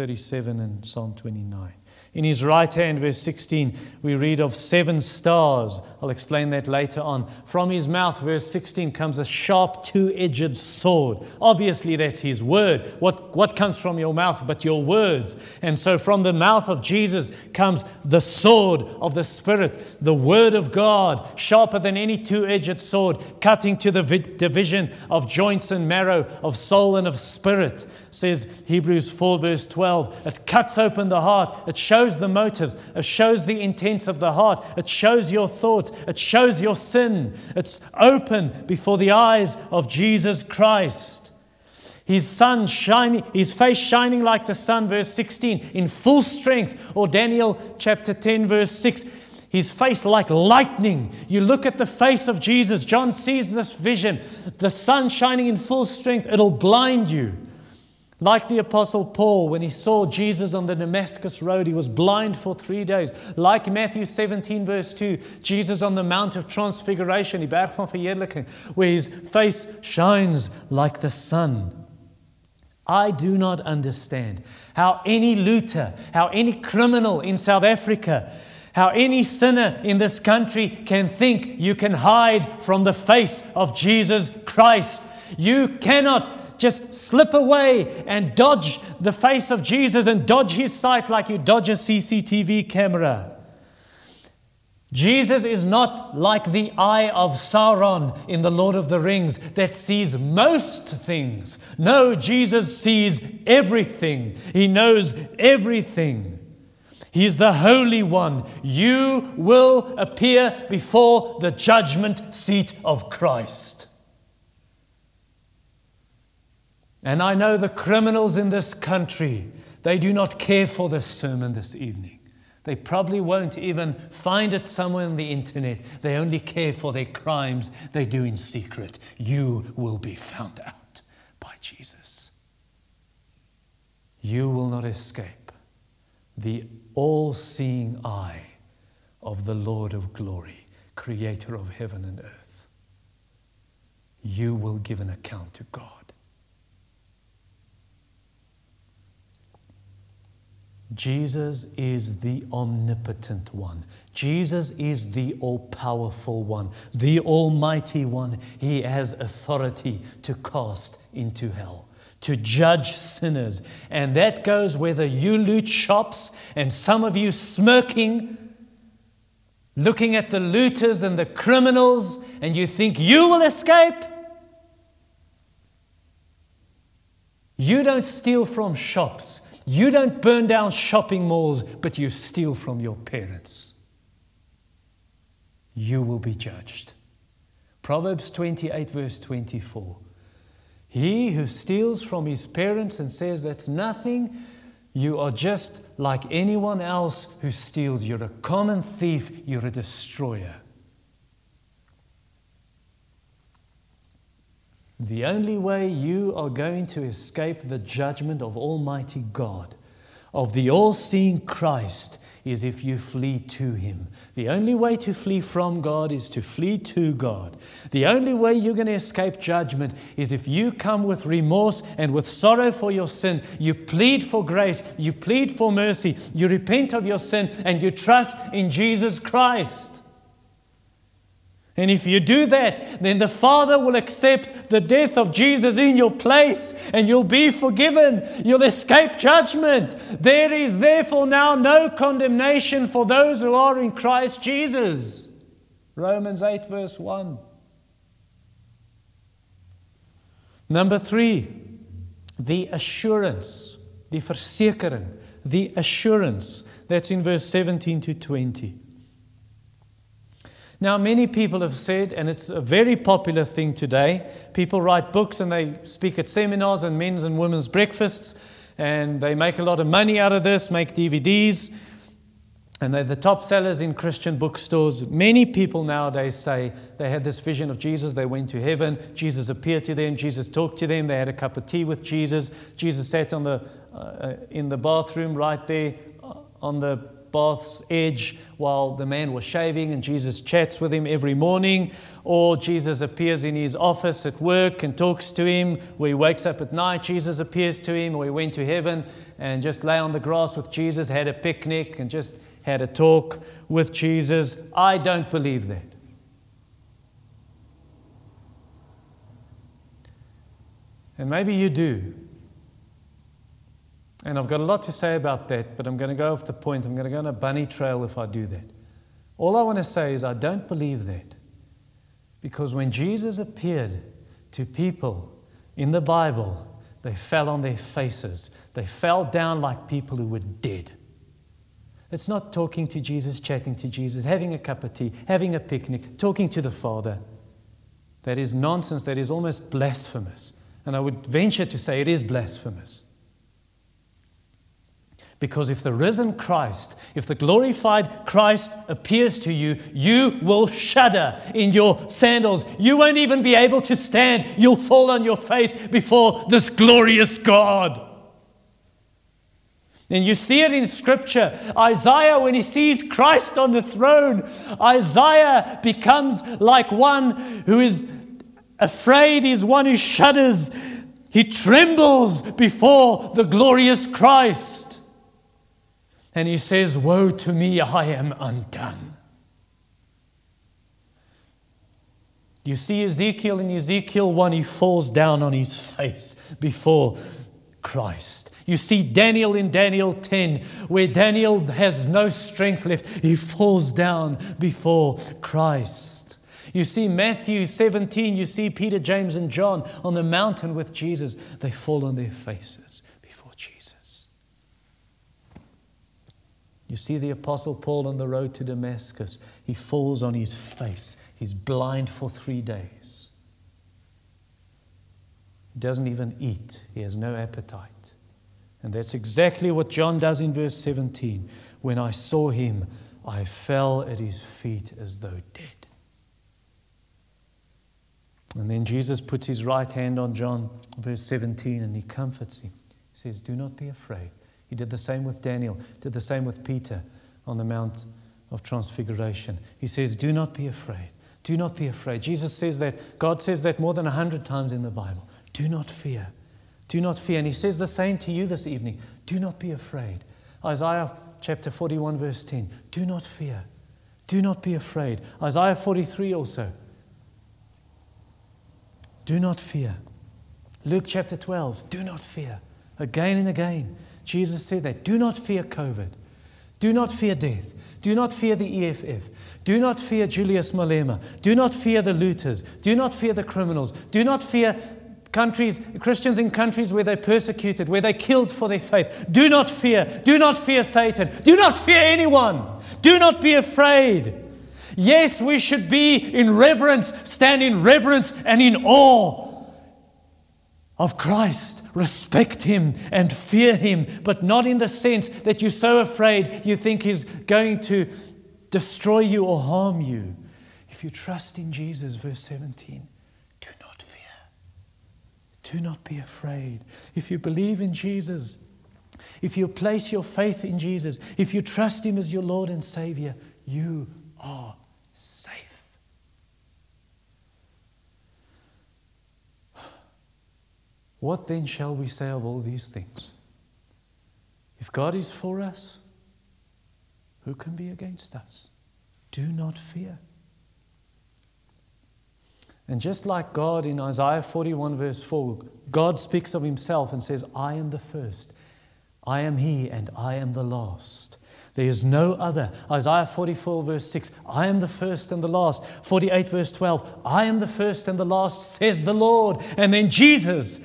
37 and Psalm 29. In his right hand, verse 16, we read of seven stars. I'll explain that later on. From his mouth, verse 16, comes a sharp two edged sword. Obviously, that's his word. What, what comes from your mouth but your words? And so, from the mouth of Jesus comes the sword of the Spirit, the word of God, sharper than any two edged sword, cutting to the division of joints and marrow, of soul and of spirit, says Hebrews 4, verse 12. It cuts open the heart. It shows shows the motives, it shows the intents of the heart, it shows your thoughts, it shows your sin. It's open before the eyes of Jesus Christ. His sun shining, his face shining like the sun, verse 16, in full strength, or Daniel chapter 10, verse 6 his face like lightning. You look at the face of Jesus, John sees this vision, the sun shining in full strength, it'll blind you. Like the Apostle Paul, when he saw Jesus on the Damascus Road, he was blind for three days. Like Matthew 17, verse 2, Jesus on the Mount of Transfiguration, where his face shines like the sun. I do not understand how any looter, how any criminal in South Africa, how any sinner in this country can think you can hide from the face of Jesus Christ. You cannot just slip away and dodge the face of Jesus and dodge his sight like you dodge a CCTV camera. Jesus is not like the eye of Sauron in The Lord of the Rings that sees most things. No, Jesus sees everything, He knows everything. He is the Holy One. You will appear before the judgment seat of Christ. And I know the criminals in this country, they do not care for this sermon this evening. They probably won't even find it somewhere on the internet. They only care for their crimes they do in secret. You will be found out by Jesus. You will not escape the all seeing eye of the Lord of glory, creator of heaven and earth. You will give an account to God. Jesus is the omnipotent one. Jesus is the all powerful one, the almighty one. He has authority to cast into hell, to judge sinners. And that goes whether you loot shops and some of you smirking, looking at the looters and the criminals, and you think you will escape. You don't steal from shops. You don't burn down shopping malls, but you steal from your parents. You will be judged. Proverbs 28, verse 24. He who steals from his parents and says that's nothing, you are just like anyone else who steals. You're a common thief, you're a destroyer. The only way you are going to escape the judgment of Almighty God, of the all seeing Christ, is if you flee to Him. The only way to flee from God is to flee to God. The only way you're going to escape judgment is if you come with remorse and with sorrow for your sin. You plead for grace, you plead for mercy, you repent of your sin, and you trust in Jesus Christ. And if you do that, then the Father will accept the death of Jesus in your place and you'll be forgiven. You'll escape judgment. There is therefore now no condemnation for those who are in Christ Jesus. Romans 8, verse 1. Number three, the assurance, the versekering, the assurance. That's in verse 17 to 20. Now, many people have said, and it's a very popular thing today, people write books and they speak at seminars and men's and women's breakfasts, and they make a lot of money out of this, make DVDs, and they're the top sellers in Christian bookstores. Many people nowadays say they had this vision of Jesus, they went to heaven, Jesus appeared to them, Jesus talked to them, they had a cup of tea with Jesus, Jesus sat on the, uh, in the bathroom right there uh, on the bath's edge while the man was shaving, and Jesus chats with him every morning. Or Jesus appears in his office at work and talks to him. Where he wakes up at night, Jesus appears to him. Or he went to heaven and just lay on the grass with Jesus, had a picnic, and just had a talk with Jesus. I don't believe that. And maybe you do. And I've got a lot to say about that, but I'm going to go off the point. I'm going to go on a bunny trail if I do that. All I want to say is I don't believe that. Because when Jesus appeared to people in the Bible, they fell on their faces. They fell down like people who were dead. It's not talking to Jesus, chatting to Jesus, having a cup of tea, having a picnic, talking to the Father. That is nonsense. That is almost blasphemous. And I would venture to say it is blasphemous. Because if the risen Christ, if the glorified Christ appears to you, you will shudder in your sandals. You won't even be able to stand. You'll fall on your face before this glorious God. And you see it in Scripture. Isaiah, when he sees Christ on the throne, Isaiah becomes like one who is afraid, he's one who shudders. He trembles before the glorious Christ. And he says, Woe to me, I am undone. You see Ezekiel in Ezekiel 1, he falls down on his face before Christ. You see Daniel in Daniel 10, where Daniel has no strength left, he falls down before Christ. You see Matthew 17, you see Peter, James, and John on the mountain with Jesus, they fall on their faces. You see the Apostle Paul on the road to Damascus. He falls on his face. He's blind for three days. He doesn't even eat, he has no appetite. And that's exactly what John does in verse 17. When I saw him, I fell at his feet as though dead. And then Jesus puts his right hand on John, verse 17, and he comforts him. He says, Do not be afraid. He did the same with Daniel, did the same with Peter on the Mount of Transfiguration. He says, Do not be afraid. Do not be afraid. Jesus says that, God says that more than a hundred times in the Bible. Do not fear. Do not fear. And He says the same to you this evening. Do not be afraid. Isaiah chapter 41, verse 10. Do not fear. Do not be afraid. Isaiah 43 also. Do not fear. Luke chapter 12. Do not fear. Again and again, Jesus said that. Do not fear COVID. Do not fear death. Do not fear the EFF. Do not fear Julius Malema. Do not fear the looters. Do not fear the criminals. Do not fear countries, Christians in countries where they're persecuted, where they're killed for their faith. Do not fear. Do not fear Satan. Do not fear anyone. Do not be afraid. Yes, we should be in reverence, stand in reverence and in awe of Christ. Respect him and fear him, but not in the sense that you're so afraid you think he's going to destroy you or harm you. If you trust in Jesus, verse 17, do not fear. Do not be afraid. If you believe in Jesus, if you place your faith in Jesus, if you trust him as your Lord and Savior, you are safe. What then shall we say of all these things? If God is for us, who can be against us? Do not fear. And just like God in Isaiah 41, verse 4, God speaks of himself and says, I am the first, I am he, and I am the last. There is no other. Isaiah 44, verse 6 I am the first and the last. 48, verse 12 I am the first and the last, says the Lord. And then Jesus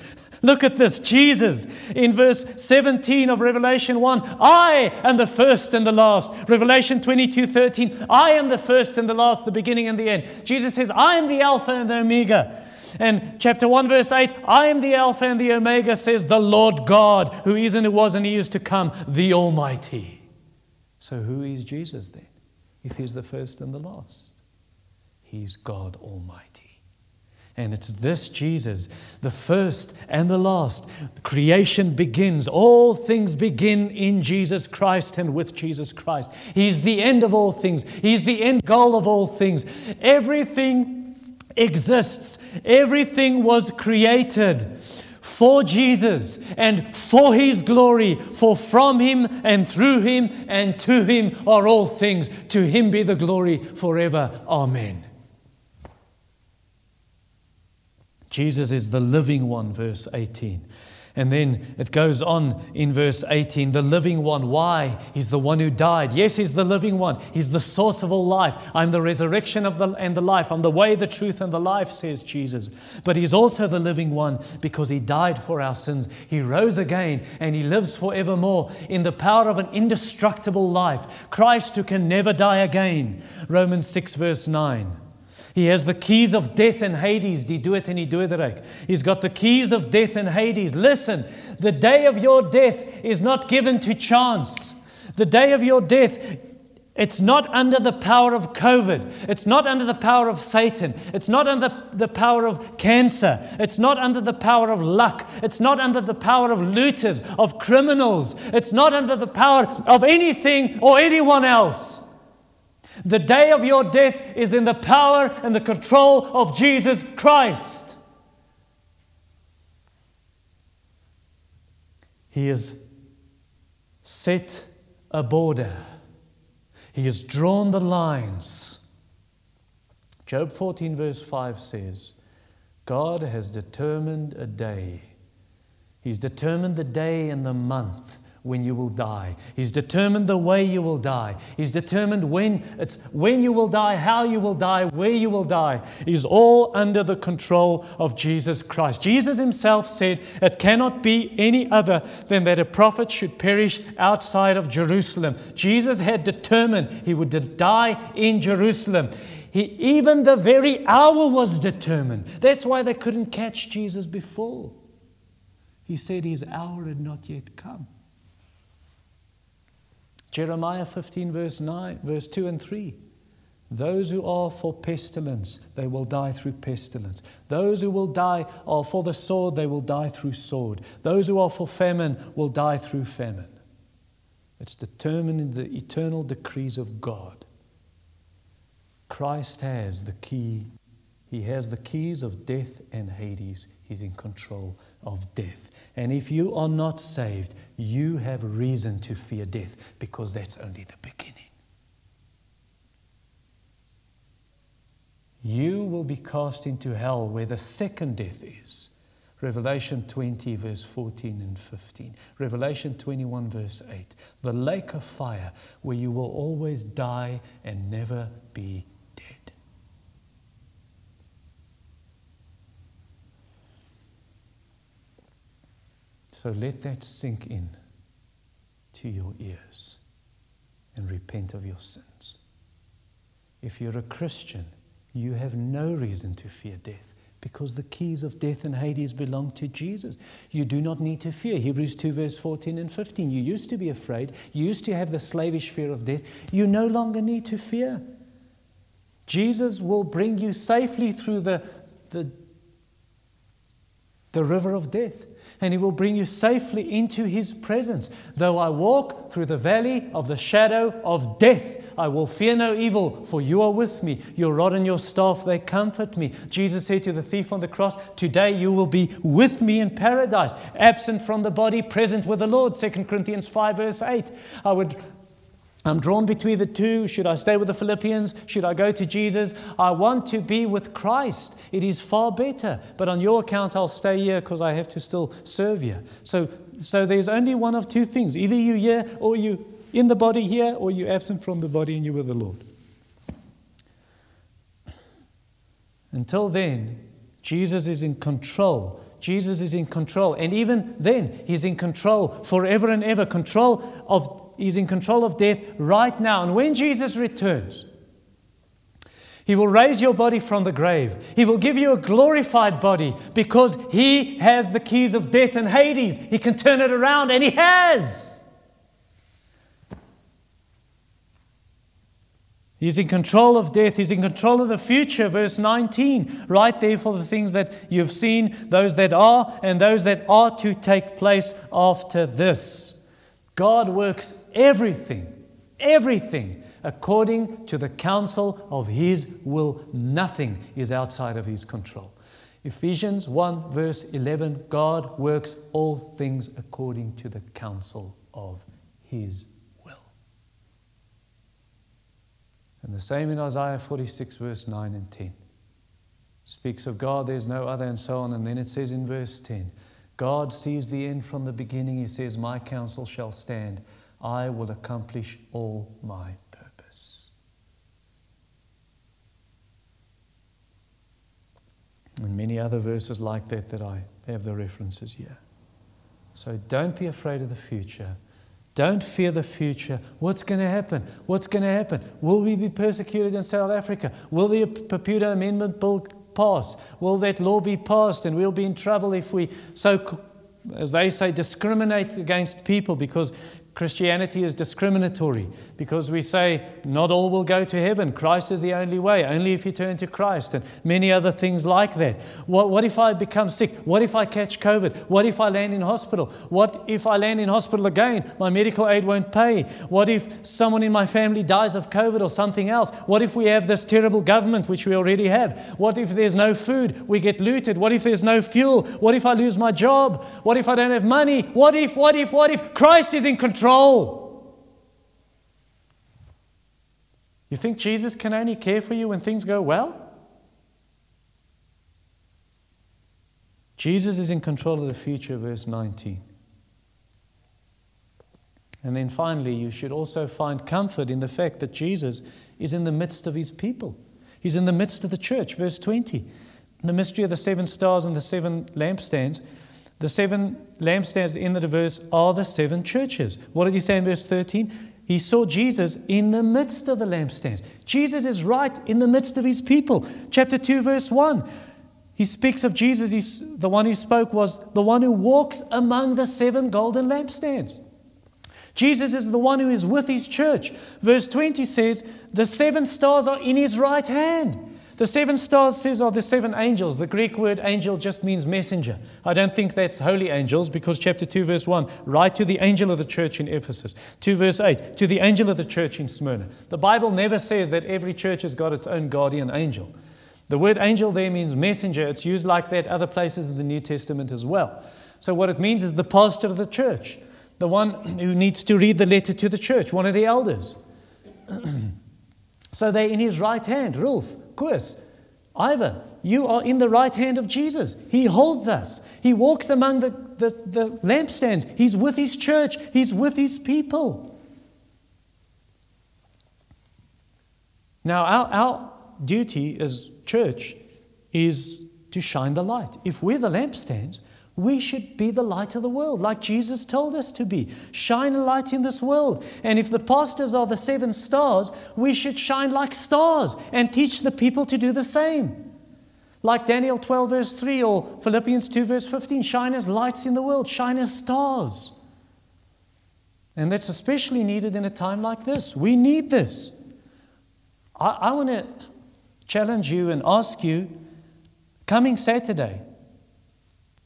Look at this Jesus in verse 17 of Revelation 1 I am the first and the last. Revelation 22 13 I am the first and the last, the beginning and the end. Jesus says, I am the Alpha and the Omega. And chapter 1, verse 8 I am the Alpha and the Omega, says the Lord God, who is and who was and he is to come, the Almighty. So who is Jesus then? If he's the first and the last, he's God Almighty. And it's this Jesus, the first and the last. Creation begins. All things begin in Jesus Christ and with Jesus Christ. He's the end of all things, He's the end goal of all things. Everything exists, everything was created for Jesus and for His glory, for from Him and through Him and to Him are all things. To Him be the glory forever. Amen. Jesus is the living one, verse 18. And then it goes on in verse 18 the living one. Why? He's the one who died. Yes, he's the living one. He's the source of all life. I'm the resurrection of the, and the life. I'm the way, the truth, and the life, says Jesus. But he's also the living one because he died for our sins. He rose again and he lives forevermore in the power of an indestructible life. Christ who can never die again. Romans 6, verse 9. He has the keys of death and Hades. Die dood en die doderyk. He's got the keys of death and Hades. Listen, the day of your death is not given to chance. The day of your death it's not under the power of COVID. It's not under the power of Satan. It's not under the power of cancer. It's not under the power of luck. It's not under the power of looters, of criminals. It's not under the power of anything or anyone else. The day of your death is in the power and the control of Jesus Christ. He has set a border, He has drawn the lines. Job 14, verse 5 says, God has determined a day. He's determined the day and the month when you will die. He's determined the way you will die. He's determined when it's when you will die, how you will die, where you will die. Is all under the control of Jesus Christ. Jesus himself said, "It cannot be any other than that a prophet should perish outside of Jerusalem." Jesus had determined he would die in Jerusalem. He, even the very hour was determined. That's why they couldn't catch Jesus before. He said his hour had not yet come. Jeremiah 15, verse 9, verse 2 and 3. Those who are for pestilence, they will die through pestilence. Those who will die are for the sword, they will die through sword. Those who are for famine will die through famine. It's determined in the eternal decrees of God. Christ has the key. He has the keys of death and Hades. He's in control of death. And if you are not saved, you have reason to fear death because that's only the beginning. You will be cast into hell where the second death is. Revelation 20, verse 14 and 15. Revelation 21, verse 8. The lake of fire where you will always die and never be dead. So let that sink in to your ears and repent of your sins. If you're a Christian, you have no reason to fear death because the keys of death and Hades belong to Jesus. You do not need to fear. Hebrews 2, verse 14 and 15. You used to be afraid, you used to have the slavish fear of death. You no longer need to fear. Jesus will bring you safely through the, the, the river of death and he will bring you safely into his presence. Though I walk through the valley of the shadow of death, I will fear no evil, for you are with me. Your rod and your staff, they comfort me. Jesus said to the thief on the cross, Today you will be with me in paradise, absent from the body, present with the Lord. 2 Corinthians 5, verse 8. I would I'm drawn between the two. Should I stay with the Philippians? Should I go to Jesus? I want to be with Christ. It is far better. But on your account, I'll stay here because I have to still serve you. So, so there's only one of two things either you here or you in the body here, or you absent from the body and you're with the Lord. Until then, Jesus is in control. Jesus is in control. And even then, He's in control forever and ever. Control of He's in control of death right now. And when Jesus returns, He will raise your body from the grave. He will give you a glorified body because He has the keys of death and Hades. He can turn it around, and He has. He's in control of death. He's in control of the future. Verse 19, right there for the things that you've seen, those that are, and those that are to take place after this. God works everything, everything according to the counsel of His will. Nothing is outside of His control. Ephesians 1, verse 11 God works all things according to the counsel of His will. And the same in Isaiah 46, verse 9 and 10. Speaks of God, there's no other, and so on. And then it says in verse 10 God sees the end from the beginning. He says, My counsel shall stand I will accomplish all my purpose. And many other verses like that that I have the references here. So don't be afraid of the future. Don't fear the future. What's going to happen? What's going to happen? Will we be persecuted in South Africa? Will the PEPUDA Amendment Bill pass? Will that law be passed and we'll be in trouble if we so as they say, discriminate against people because Christianity is discriminatory because we say not all will go to heaven. Christ is the only way, only if you turn to Christ, and many other things like that. What, what if I become sick? What if I catch COVID? What if I land in hospital? What if I land in hospital again? My medical aid won't pay. What if someone in my family dies of COVID or something else? What if we have this terrible government, which we already have? What if there's no food? We get looted. What if there's no fuel? What if I lose my job? What if I don't have money? What if, what if, what if? Christ is in control control. You think Jesus can only care for you when things go well? Jesus is in control of the future, verse 19. And then finally, you should also find comfort in the fact that Jesus is in the midst of his people. He's in the midst of the church, verse 20. The mystery of the seven stars and the seven lampstands the seven lampstands in the verse are the seven churches. What did he say in verse 13? He saw Jesus in the midst of the lampstands. Jesus is right in the midst of his people. Chapter 2, verse 1. He speaks of Jesus. He's, the one who spoke was the one who walks among the seven golden lampstands. Jesus is the one who is with his church. Verse 20 says, The seven stars are in his right hand. The seven stars says are the seven angels. The Greek word angel just means messenger. I don't think that's holy angels because chapter 2, verse 1, write to the angel of the church in Ephesus. 2, verse 8, to the angel of the church in Smyrna. The Bible never says that every church has got its own guardian angel. The word angel there means messenger. It's used like that other places in the New Testament as well. So, what it means is the pastor of the church, the one who needs to read the letter to the church, one of the elders. so, they're in his right hand. Rolf, Koos, Ivor, you are in the right hand of Jesus. He holds us. He walks among the, the, the lampstands. He's with his church. He's with his people. Now, our, our duty as church is to shine the light. If we're the lampstands, we should be the light of the world, like Jesus told us to be. Shine a light in this world. And if the pastors are the seven stars, we should shine like stars and teach the people to do the same. Like Daniel 12, verse 3, or Philippians 2, verse 15 shine as lights in the world, shine as stars. And that's especially needed in a time like this. We need this. I, I want to challenge you and ask you coming Saturday,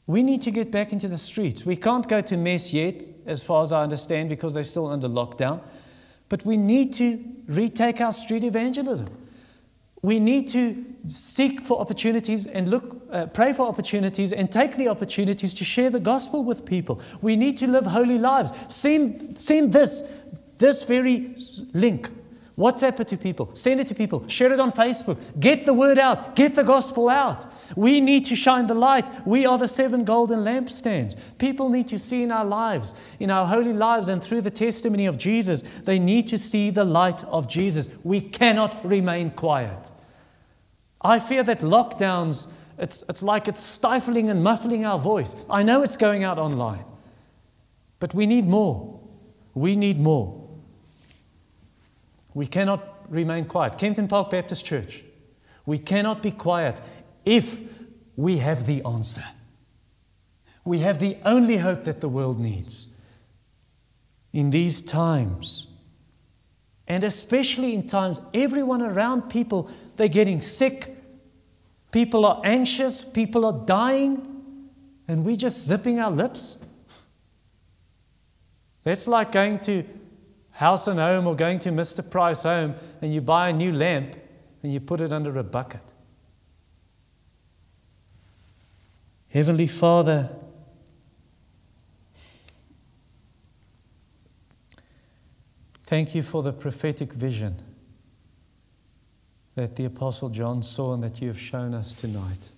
we need to get back into the streets. We can't go to mess yet, as far as I understand, because they're still under lockdown. But we need to retake our street evangelism. We need to seek for opportunities and look, uh, pray for opportunities and take the opportunities to share the gospel with people. We need to live holy lives. Send, send this, this very link WhatsApp it to people, send it to people, share it on Facebook, get the word out, get the gospel out. We need to shine the light. We are the seven golden lampstands. People need to see in our lives, in our holy lives, and through the testimony of Jesus, they need to see the light of Jesus. We cannot remain quiet. I fear that lockdowns, it's, it's like it's stifling and muffling our voice. I know it's going out online, but we need more. We need more. We cannot remain quiet. Kempton Park Baptist Church, we cannot be quiet if we have the answer. We have the only hope that the world needs. In these times, and especially in times, everyone around people, they're getting sick, people are anxious, people are dying, and we're just zipping our lips. That's like going to house and home or going to Mr. Price home and you buy a new lamp and you put it under a bucket. Heavenly Father, thank you for the prophetic vision that the Apostle John saw and that you have shown us tonight.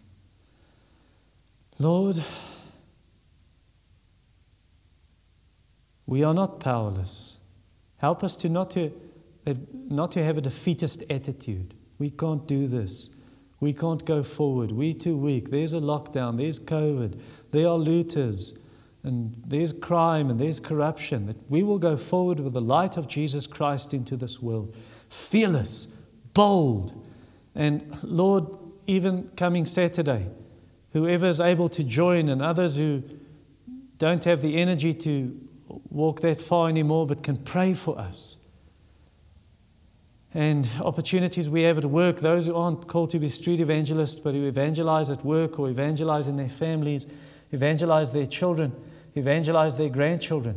Lord, we are not powerless. Help us to not to, uh, not to have a defeatist attitude. We can't do this. We can't go forward. We're too weak. There's a lockdown. There's COVID. There are looters. And there's crime and there's corruption. That we will go forward with the light of Jesus Christ into this world. Fearless, bold. And Lord, even coming Saturday, whoever is able to join and others who don't have the energy to walk that far anymore, but can pray for us. And opportunities we have at work, those who aren't called to be street evangelists, but who evangelize at work or evangelize in their families, evangelize their children, evangelize their grandchildren.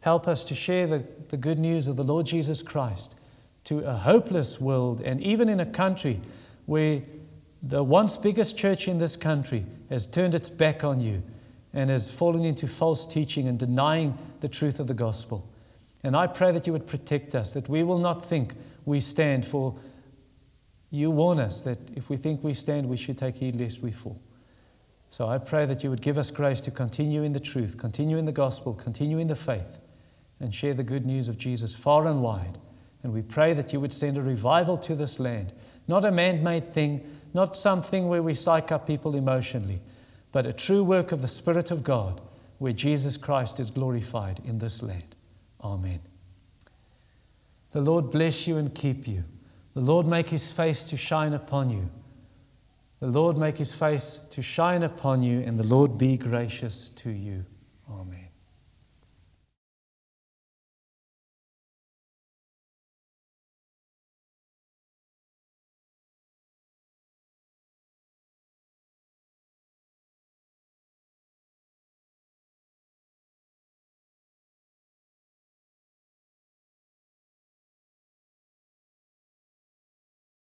Help us to share the, the good news of the Lord Jesus Christ to a hopeless world and even in a country where the once biggest church in this country has turned its back on you and has fallen into false teaching and denying the truth of the gospel. And I pray that you would protect us, that we will not think we stand, for you warn us that if we think we stand, we should take heed lest we fall. So I pray that you would give us grace to continue in the truth, continue in the gospel, continue in the faith, and share the good news of Jesus far and wide. And we pray that you would send a revival to this land, not a man made thing, not something where we psych up people emotionally but a true work of the Spirit of God where Jesus Christ is glorified in this land. Amen. The Lord bless you and keep you. The Lord make his face to shine upon you. The Lord make his face to shine upon you, and the Lord be gracious to you. Amen.